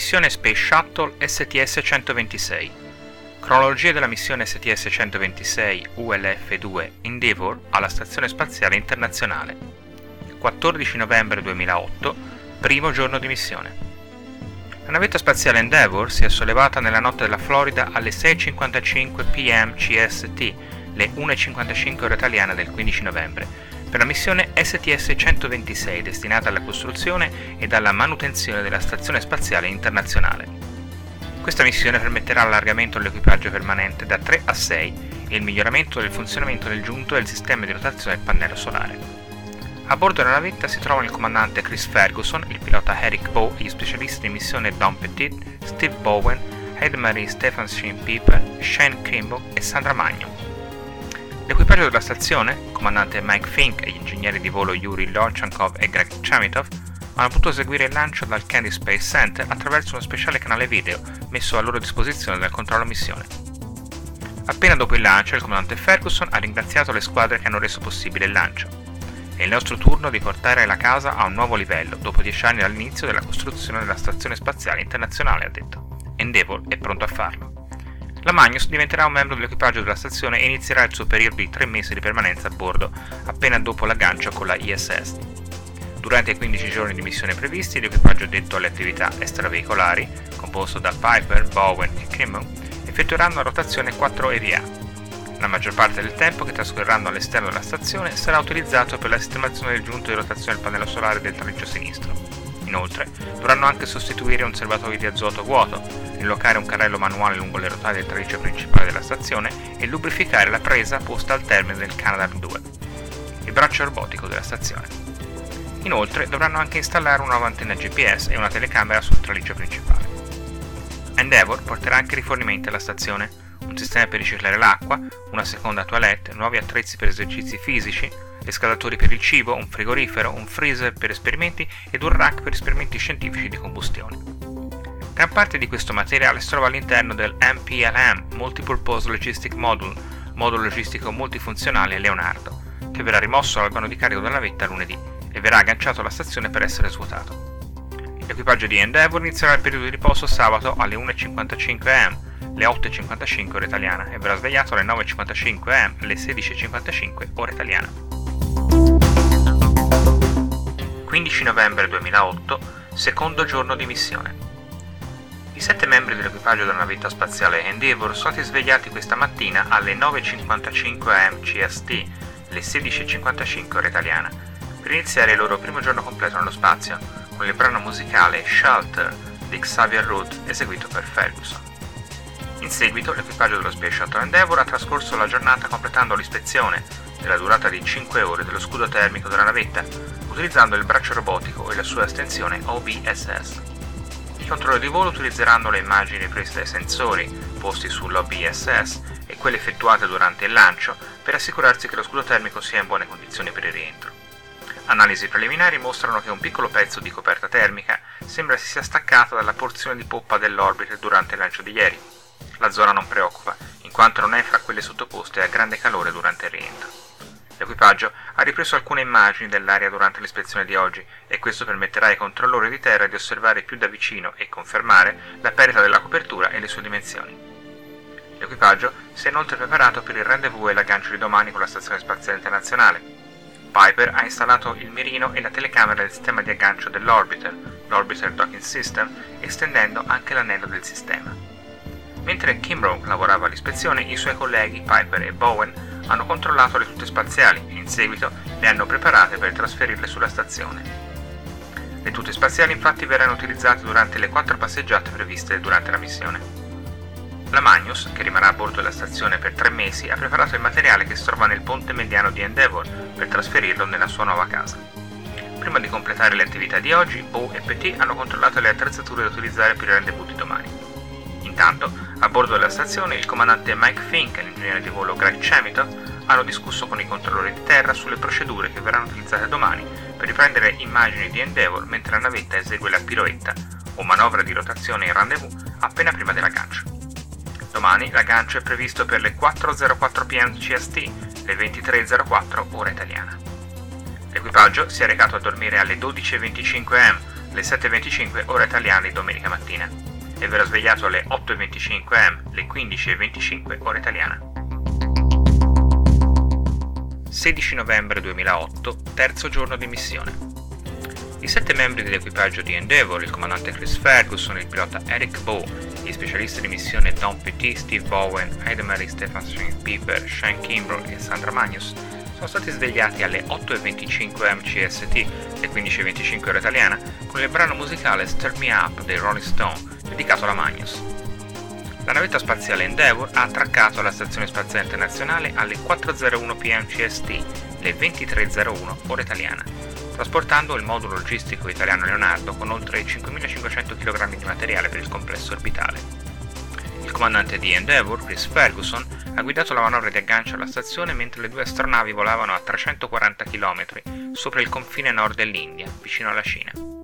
Missione Space Shuttle STS-126 Cronologia della missione STS-126 ULF-2 Endeavour alla Stazione Spaziale Internazionale. 14 novembre 2008, primo giorno di missione. La navetta spaziale Endeavour si è sollevata nella notte della Florida alle 6.55 pm CST, le 1.55 ore italiane del 15 novembre, per la missione STS-126 destinata alla costruzione ed alla manutenzione della Stazione Spaziale Internazionale. Questa missione permetterà l'allargamento dell'equipaggio permanente da 3 a 6 e il miglioramento del funzionamento del giunto del sistema di rotazione del pannello solare. A bordo della navetta si trovano il comandante Chris Ferguson, il pilota Eric Bow e gli specialisti di missione Don Petit, Steve Bowen, Heidemarie Stefansin Pieper, Shane Kimbo e Sandra Magno. L'equipaggio della stazione, comandante Mike Fink e gli ingegneri di volo Yuri Lorchankov e Greg Chamitov, hanno potuto eseguire il lancio dal Kennedy Space Center attraverso uno speciale canale video messo a loro disposizione dal controllo missione. Appena dopo il lancio, il comandante Ferguson ha ringraziato le squadre che hanno reso possibile il lancio. È il nostro turno di portare la casa a un nuovo livello dopo dieci anni dall'inizio della costruzione della Stazione Spaziale Internazionale, ha detto. Endeavour è pronto a farlo. La Magnus diventerà un membro dell'equipaggio della stazione e inizierà il suo periodo di tre mesi di permanenza a bordo, appena dopo l'aggancio con la ISS. Durante i 15 giorni di missione previsti, l'equipaggio detto alle attività extraveicolari, composto da Piper, Bowen e Kimmel, effettueranno a rotazione 4 EVA. La maggior parte del tempo che trascorreranno all'esterno della stazione sarà utilizzato per la sistemazione del giunto di rotazione del pannello solare del traliccio sinistro. Inoltre, dovranno anche sostituire un serbatoio di azoto vuoto, rilocare un carrello manuale lungo le rotaie del traliccio principale della stazione e lubrificare la presa posta al termine del Canadarm 2, il braccio robotico della stazione. Inoltre dovranno anche installare una nuova antenna GPS e una telecamera sul traliccio principale. Endeavour porterà anche rifornimenti alla stazione, un sistema per riciclare l'acqua, una seconda toilette, nuovi attrezzi per esercizi fisici, riscaldatori per il cibo, un frigorifero, un freezer per esperimenti ed un rack per esperimenti scientifici di combustione. Gran parte di questo materiale si trova all'interno del MPLM, Multipurpose Logistic Module, modulo logistico multifunzionale Leonardo, che verrà rimosso dal vano di carico della navetta lunedì e verrà agganciato alla stazione per essere svuotato. L'equipaggio di Endeavour inizierà il periodo di riposo sabato alle 1.55 am, le 8.55 ora italiana, e verrà svegliato alle 9.55 am, alle 16.55 ora italiana. 15 novembre 2008, secondo giorno di missione. I sette membri dell'equipaggio della navetta spaziale Endeavour sono stati svegliati questa mattina alle 9.55 am CST, le 16.55 ora italiana, per iniziare il loro primo giorno completo nello spazio, con il brano musicale Shelter di Xavier Root eseguito per Ferguson. In seguito l'equipaggio dello Space Shuttle Endeavour ha trascorso la giornata completando l'ispezione, della durata di 5 ore dello scudo termico della navetta, utilizzando il braccio robotico e la sua estensione OBSS. I controllori di volo utilizzeranno le immagini prese dai sensori posti sull'OBSS e quelle effettuate durante il lancio per assicurarsi che lo scudo termico sia in buone condizioni per il rientro. Analisi preliminari mostrano che un piccolo pezzo di coperta termica sembra si sia staccato dalla porzione di poppa dell'orbiter durante il lancio di ieri. La zona non preoccupa, in quanto non è fra quelle sottoposte a grande calore durante il rientro. L'equipaggio ha ripreso alcune immagini dell'area durante l'ispezione di oggi e questo permetterà ai controllori di terra di osservare più da vicino e confermare la perdita della copertura e le sue dimensioni. L'equipaggio si è inoltre preparato per il rendezvous e l'aggancio di domani con la Stazione Spaziale Internazionale. Piper ha installato il mirino e la telecamera del sistema di aggancio dell'orbiter, l'Orbiter Docking System, estendendo anche l'anello del sistema. Mentre Kimbrough lavorava all'ispezione, i suoi colleghi Piper e Bowen hanno controllato le tute spaziali e in seguito le hanno preparate per trasferirle sulla stazione. Le tute spaziali infatti verranno utilizzate durante le quattro passeggiate previste durante la missione. La Magnus, che rimarrà a bordo della stazione per tre mesi, ha preparato il materiale che si trova nel ponte mediano di Endeavour per trasferirlo nella sua nuova casa. Prima di completare le attività di oggi, Bow e Petit hanno controllato le attrezzature da utilizzare per il rendezvous di domani. Intanto, a bordo della stazione, il comandante Mike Fink e l'ingegnere di volo Greg Chemitov hanno discusso con i controllori di terra sulle procedure che verranno utilizzate domani per riprendere immagini di Endeavour mentre la navetta esegue la piroetta o manovra di rotazione in rendezvous appena prima dell'aggancio. Domani l'aggancio è previsto per le 4.04 pm CST, le 23.04 ora italiana. L'equipaggio si è recato a dormire alle 12.25 am le 7.25 ora italiana di domenica mattina e verrà svegliato alle 8.25 am, le 15.25 ora italiana. 16 novembre 2008, terzo giorno di missione. I sette membri dell'equipaggio di Endeavour, il comandante Chris Ferguson, il pilota Eric Bow, gli specialisti di missione Don Petit, Steve Bowen, Heidemarie, Stefan Piper, Shane Kimbrough e Sandra Magnus, sono stati svegliati alle 8.25 MCST, le 15.25 ora italiana, con il brano musicale Stir Me Up dei Rolling Stone, dedicato alla Magnus. La navetta spaziale Endeavour ha attraccato alla Stazione Spaziale Internazionale alle 4.01 pm CST, le 23.01 ora italiana trasportando il modulo logistico italiano Leonardo con oltre 5.500 kg di materiale per il complesso orbitale. Il comandante di Endeavour, Chris Ferguson, ha guidato la manovra di aggancio alla stazione mentre le due astronavi volavano a 340 km sopra il confine nord dell'India, vicino alla Cina.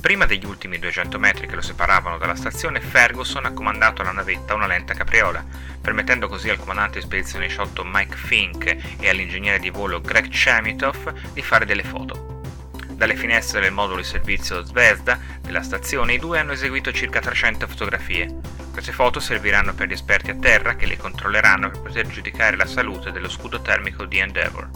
Prima degli ultimi 200 metri che lo separavano dalla stazione, Ferguson ha comandato alla navetta una lenta capriola, permettendo così al comandante di spedizione sciotto Mike Fink e all'ingegnere di volo Greg Chemitov di fare delle foto. Dalle finestre del modulo di servizio Zvezda della stazione i due hanno eseguito circa 300 fotografie. Queste foto serviranno per gli esperti a terra che le controlleranno per poter giudicare la salute dello scudo termico di Endeavour.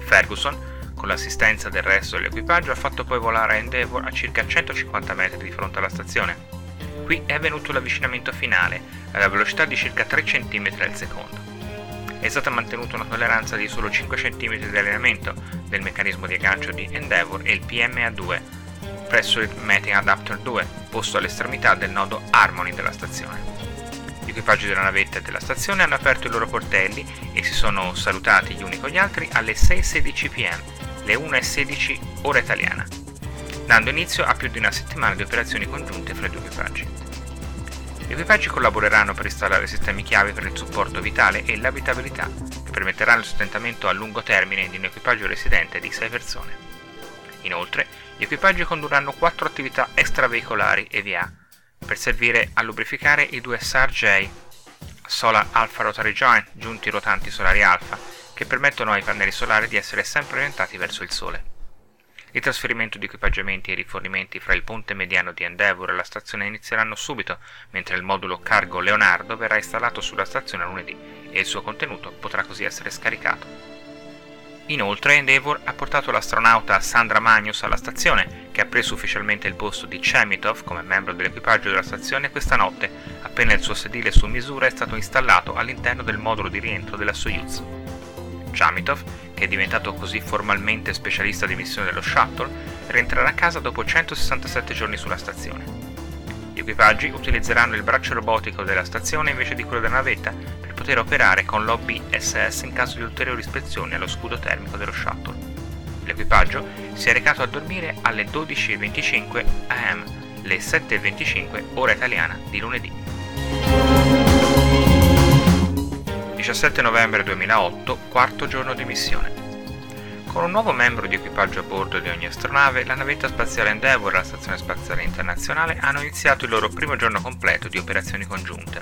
Ferguson, con l'assistenza del resto dell'equipaggio, ha fatto poi volare Endeavour a circa 150 metri di fronte alla stazione. Qui è avvenuto l'avvicinamento finale, alla velocità di circa 3 cm al secondo è stata mantenuta una tolleranza di solo 5 cm di allenamento del meccanismo di aggancio di Endeavour e il PMA2 presso il Mating Adapter 2 posto all'estremità del nodo Harmony della stazione. Gli equipaggi della navetta e della stazione hanno aperto i loro portelli e si sono salutati gli uni con gli altri alle 6.16 pm, le 1.16 ora italiana, dando inizio a più di una settimana di operazioni congiunte fra i due equipaggi. Gli equipaggi collaboreranno per installare sistemi chiave per il supporto vitale e l'abitabilità, che permetteranno il sostentamento a lungo termine di un equipaggio residente di 6 persone. Inoltre, gli equipaggi condurranno quattro attività extraveicolari EVA per servire a lubrificare i due SAR-J Solar Alpha Rotary Joint, giunti rotanti solari alfa, che permettono ai pannelli solari di essere sempre orientati verso il Sole. Il trasferimento di equipaggiamenti e rifornimenti fra il ponte mediano di Endeavour e la stazione inizieranno subito, mentre il modulo cargo Leonardo verrà installato sulla stazione lunedì e il suo contenuto potrà così essere scaricato. Inoltre Endeavour ha portato l'astronauta Sandra Magnus alla stazione, che ha preso ufficialmente il posto di Chemitov come membro dell'equipaggio della stazione questa notte, appena il suo sedile su misura è stato installato all'interno del modulo di rientro della Soyuz. Chamitov, che è diventato così formalmente specialista di missione dello shuttle, rientrerà a casa dopo 167 giorni sulla stazione. Gli equipaggi utilizzeranno il braccio robotico della stazione invece di quello della navetta per poter operare con l'OBSS in caso di ulteriori ispezioni allo scudo termico dello shuttle. L'equipaggio si è recato a dormire alle 12.25 am, le 7.25 ora italiana di lunedì. 17 novembre 2008, quarto giorno di missione. Con un nuovo membro di equipaggio a bordo di ogni astronave, la navetta spaziale Endeavour e la Stazione Spaziale Internazionale hanno iniziato il loro primo giorno completo di operazioni congiunte.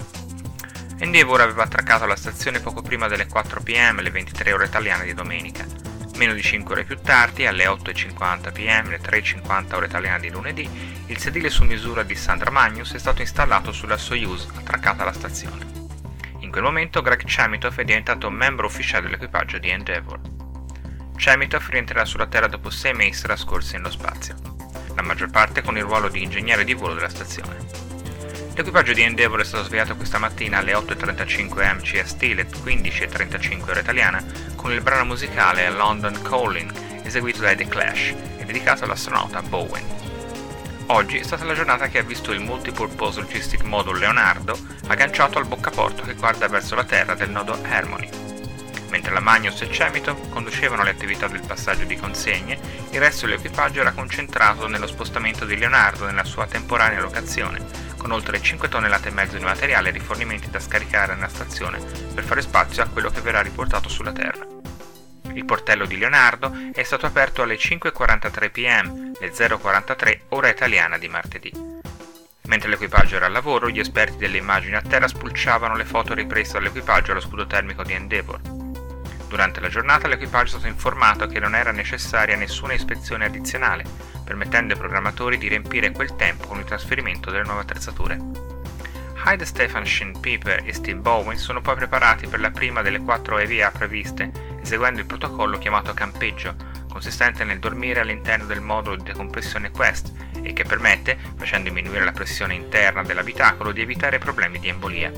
Endeavour aveva attraccato alla stazione poco prima delle 4 pm, le 23 ore italiane di domenica. Meno di 5 ore più tardi, alle 8.50 pm, le 3.50 ore italiane di lunedì, il sedile su misura di Sandra Magnus è stato installato sulla Soyuz attraccata alla stazione quel momento Greg Chemitov è diventato membro ufficiale dell'equipaggio di Endeavour. Chemitov rientrerà sulla Terra dopo sei mesi trascorsi nello spazio, la maggior parte con il ruolo di ingegnere di volo della stazione. L'equipaggio di Endeavour è stato svegliato questa mattina alle 8.35 am CST, le 15.35 ora italiana, con il brano musicale London Calling, eseguito dai The Clash e dedicato all'astronauta Bowen. Oggi è stata la giornata che ha visto il Multipurpose Logistic Module Leonardo agganciato al boccaporto che guarda verso la Terra del nodo Harmony. Mentre la Magnus e Cemito conducevano le attività del passaggio di consegne, il resto dell'equipaggio era concentrato nello spostamento di Leonardo nella sua temporanea locazione, con oltre 5 tonnellate e mezzo di materiale e rifornimenti da scaricare nella stazione per fare spazio a quello che verrà riportato sulla Terra. Il portello di Leonardo è stato aperto alle 5.43 pm, le 0.43 ora italiana di martedì. Mentre l'equipaggio era al lavoro, gli esperti delle immagini a terra spulciavano le foto riprese dall'equipaggio allo scudo termico di Endeavour. Durante la giornata l'equipaggio è stato informato che non era necessaria nessuna ispezione addizionale, permettendo ai programmatori di riempire quel tempo con il trasferimento delle nuove attrezzature. Hyde Stefansson, Piper e Steve Bowen sono poi preparati per la prima delle quattro EVA previste, eseguendo il protocollo chiamato campeggio, consistente nel dormire all'interno del modulo di decompressione Quest e che permette, facendo diminuire la pressione interna dell'abitacolo, di evitare problemi di embolia,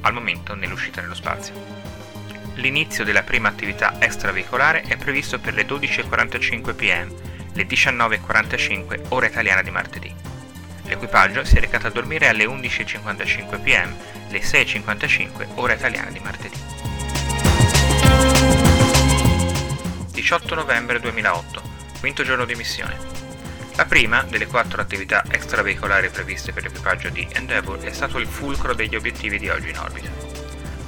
al momento nell'uscita nello spazio. L'inizio della prima attività extraveicolare è previsto per le 12.45 pm, le 19.45 ora italiana di martedì. L'equipaggio si è recato a dormire alle 11.55 pm, le 6.55 ora italiana di martedì. 18 novembre 2008, quinto giorno di missione. La prima delle quattro attività extraveicolari previste per l'equipaggio di Endeavour è stato il fulcro degli obiettivi di oggi in orbita.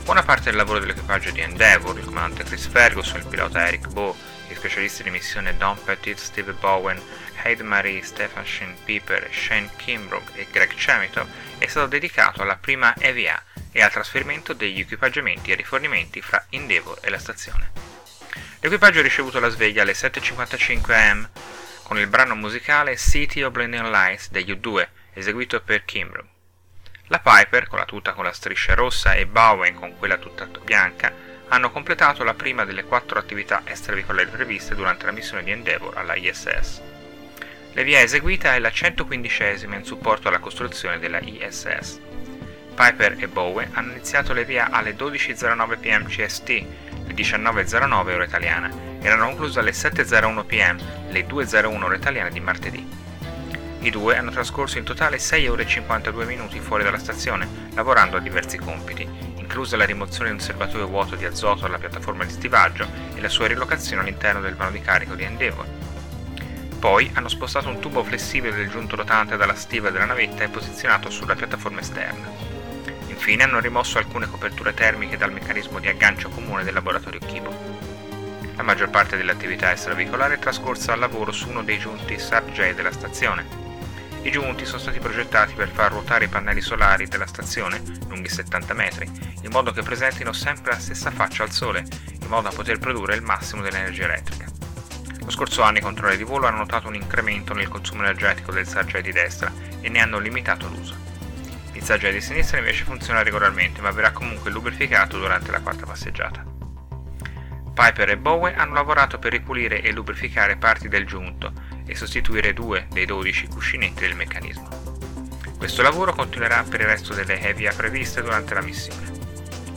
Buona parte del lavoro dell'equipaggio di Endeavour, il comandante Chris Ferguson, il pilota Eric Bow, gli specialisti di missione Don Petit, Steve Bowen, Heide Marie, Stefan Shin Piper, Shane Kimbrough e Greg Chemitov, è stato dedicato alla prima EVA e al trasferimento degli equipaggiamenti e rifornimenti fra Endeavour e la stazione. L'equipaggio ha ricevuto la sveglia alle 7.55 am con il brano musicale City of Blinding Lights degli U2, eseguito per Kimbrough. La Piper, con la tuta con la striscia rossa, e Bowen con quella tutta bianca, hanno completato la prima delle quattro attività extraveicolari previste durante la missione di Endeavour alla ISS. La via eseguita è la 115esima in supporto alla costruzione della ISS. Piper e Bowen hanno iniziato le via alle 12.09 pm CST, le 19.09 ora italiana, erano concluse alle 7.01 pm, le 2.01 ora italiana di martedì. I due hanno trascorso in totale 6 ore e 52 minuti fuori dalla stazione, lavorando a diversi compiti, inclusa la rimozione di un serbatoio vuoto di azoto dalla piattaforma di stivaggio e la sua rilocazione all'interno del vano di carico di Endeavour. Poi hanno spostato un tubo flessibile del giunto rotante dalla stiva della navetta e posizionato sulla piattaforma esterna. Infine hanno rimosso alcune coperture termiche dal meccanismo di aggancio comune del laboratorio Kibo. La maggior parte dell'attività extraveicolare è trascorsa al lavoro su uno dei giunti SARJ della stazione. I giunti sono stati progettati per far ruotare i pannelli solari della stazione, lunghi 70 metri, in modo che presentino sempre la stessa faccia al sole, in modo da poter produrre il massimo dell'energia elettrica. Lo scorso anno i controlli di volo hanno notato un incremento nel consumo energetico del Sargei di destra e ne hanno limitato l'uso. Sargei di sinistra invece funziona regolarmente ma verrà comunque lubrificato durante la quarta passeggiata. Piper e Bowen hanno lavorato per ripulire e lubrificare parti del giunto e sostituire due dei 12 cuscinetti del meccanismo. Questo lavoro continuerà per il resto delle heavy previste durante la missione.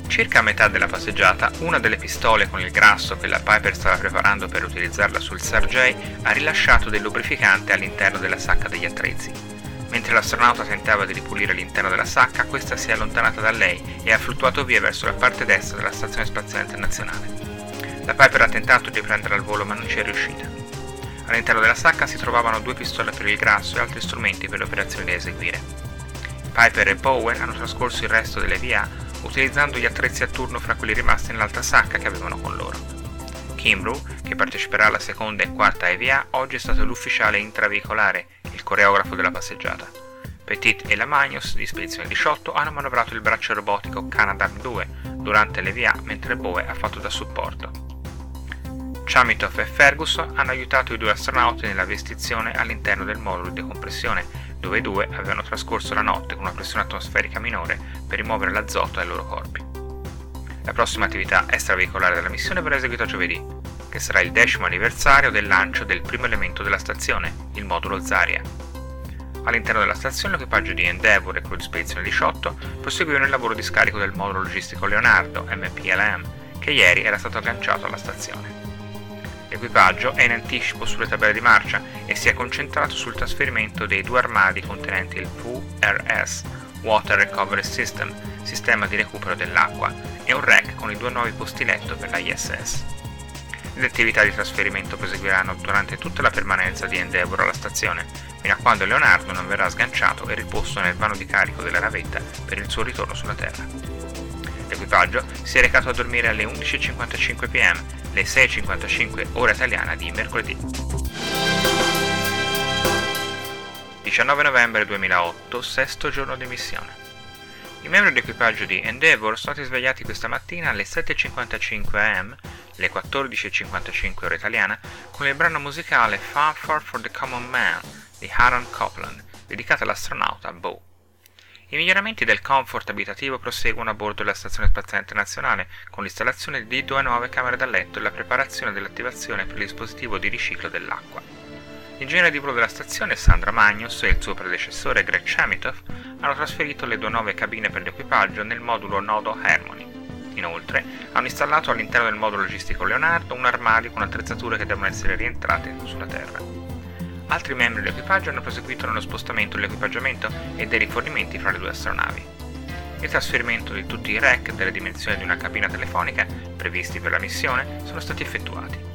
Circa a metà della passeggiata, una delle pistole con il grasso che la Piper stava preparando per utilizzarla sul Sargei ha rilasciato del lubrificante all'interno della sacca degli attrezzi. Mentre l'astronauta tentava di ripulire l'interno della sacca, questa si è allontanata da lei e ha fluttuato via verso la parte destra della Stazione Spaziale Internazionale. La Piper ha tentato di prendere al volo ma non ci è riuscita. All'interno della sacca si trovavano due pistole per il grasso e altri strumenti per le operazioni da eseguire. Piper e Bowen hanno trascorso il resto delle VA utilizzando gli attrezzi a turno fra quelli rimasti nell'altra sacca che avevano con loro. Kimbrough, che parteciperà alla seconda e quarta EVA, oggi è stato l'ufficiale intraveicolare, il coreografo della passeggiata. Petit e la Magnus di Spedizione 18 hanno manovrato il braccio robotico Canadarm 2 durante l'EVA mentre Boe ha fatto da supporto. Chamitov e Ferguson hanno aiutato i due astronauti nella vestizione all'interno del modulo di decompressione dove i due avevano trascorso la notte con una pressione atmosferica minore per rimuovere l'azoto dai loro corpi. La prossima attività extraveicolare della missione verrà eseguita giovedì, che sarà il decimo anniversario del lancio del primo elemento della stazione, il modulo Zarya. All'interno della stazione l'equipaggio di Endeavour e quello di Spedizione 18 proseguivano il lavoro di scarico del modulo logistico Leonardo, MPLM, che ieri era stato agganciato alla stazione. L'equipaggio è in anticipo sulle tabelle di marcia e si è concentrato sul trasferimento dei due armadi contenenti il VRS, Water Recovery System, sistema di recupero dell'acqua, e un rack con i due nuovi posti letto per la ISS. Le attività di trasferimento proseguiranno durante tutta la permanenza di Endeavour alla stazione, fino a quando Leonardo non verrà sganciato e riposto nel vano di carico della navetta per il suo ritorno sulla Terra. L'equipaggio si è recato a dormire alle 11.55 pm le 6.55 ora italiana di mercoledì. 19 novembre 2008, sesto giorno di missione. I membri dell'equipaggio di Endeavour sono stati svegliati questa mattina alle 7.55 am, le 14.55 ora italiana, con il brano musicale Far Far for the Common Man di Aaron Copland, dedicato all'astronauta Bo. I miglioramenti del comfort abitativo proseguono a bordo della Stazione Spaziale Internazionale con l'installazione di due nuove camere da letto e la preparazione dell'attivazione per il dispositivo di riciclo dell'acqua. L'ingegnere di volo della stazione Sandra Magnus e il suo predecessore Greg Chamitoff hanno trasferito le due nuove cabine per l'equipaggio nel modulo nodo Harmony. Inoltre, hanno installato all'interno del modulo logistico Leonardo un armadio con attrezzature che devono essere rientrate sulla Terra. Altri membri dell'equipaggio hanno proseguito nello spostamento dell'equipaggiamento e dei rifornimenti fra le due astronavi. Il trasferimento di tutti i rack delle dimensioni di una cabina telefonica previsti per la missione sono stati effettuati.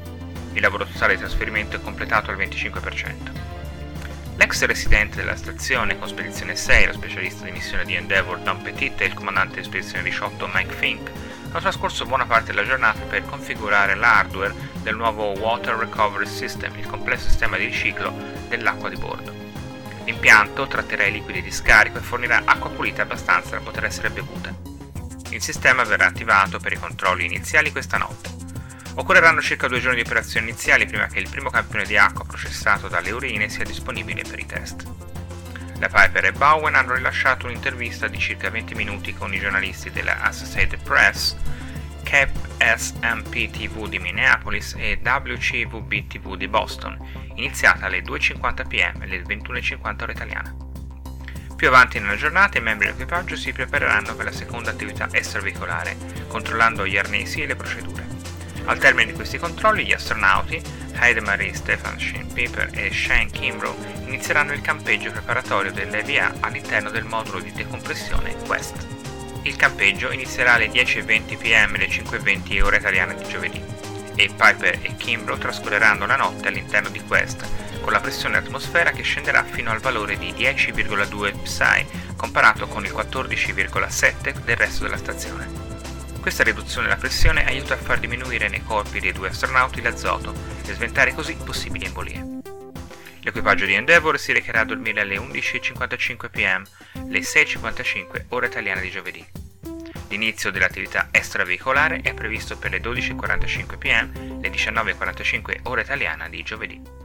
Il lavoro totale di trasferimento è completato al 25%. L'ex residente della stazione con spedizione 6, lo specialista di missione di Endeavour Don Petit e il comandante di spedizione 18 Mike Fink hanno trascorso buona parte della giornata per configurare l'hardware del nuovo Water Recovery System, il complesso sistema di riciclo dell'acqua di bordo. L'impianto tratterà i liquidi di scarico e fornirà acqua pulita abbastanza da poter essere bevuta. Il sistema verrà attivato per i controlli iniziali questa notte. Occorreranno circa due giorni di operazioni iniziali prima che il primo campione di acqua processato dalle urine sia disponibile per i test. La Piper e Bowen hanno rilasciato un'intervista di circa 20 minuti con i giornalisti della Associated Press, CAP SMP TV di Minneapolis e WCVB TV di Boston, iniziata alle 2.50 pm alle 21.50 ora italiana. Più avanti nella giornata i membri dell'equipaggio si prepareranno per la seconda attività extraveicolare, controllando gli arnesi e le procedure. Al termine di questi controlli gli astronauti, Heidemarie Stefan Shin-Piper e Shane Kimbrough inizieranno il campeggio preparatorio dell'EVA all'interno del modulo di decompressione Quest. Il campeggio inizierà alle 10.20 pm alle 5.20 ora italiana di giovedì e Piper e Kimbrough trascorreranno la notte all'interno di Quest con la pressione atmosfera che scenderà fino al valore di 10,2 psi comparato con il 14,7 del resto della stazione. Questa riduzione della pressione aiuta a far diminuire nei corpi dei due astronauti l'azoto e sventare così possibili embolie. L'equipaggio di Endeavour si recherà a dormire alle 11.55 pm, le 6.55 ora italiane di giovedì. L'inizio dell'attività extraveicolare è previsto per le 12.45 pm, le 19.45 ora italiana di giovedì.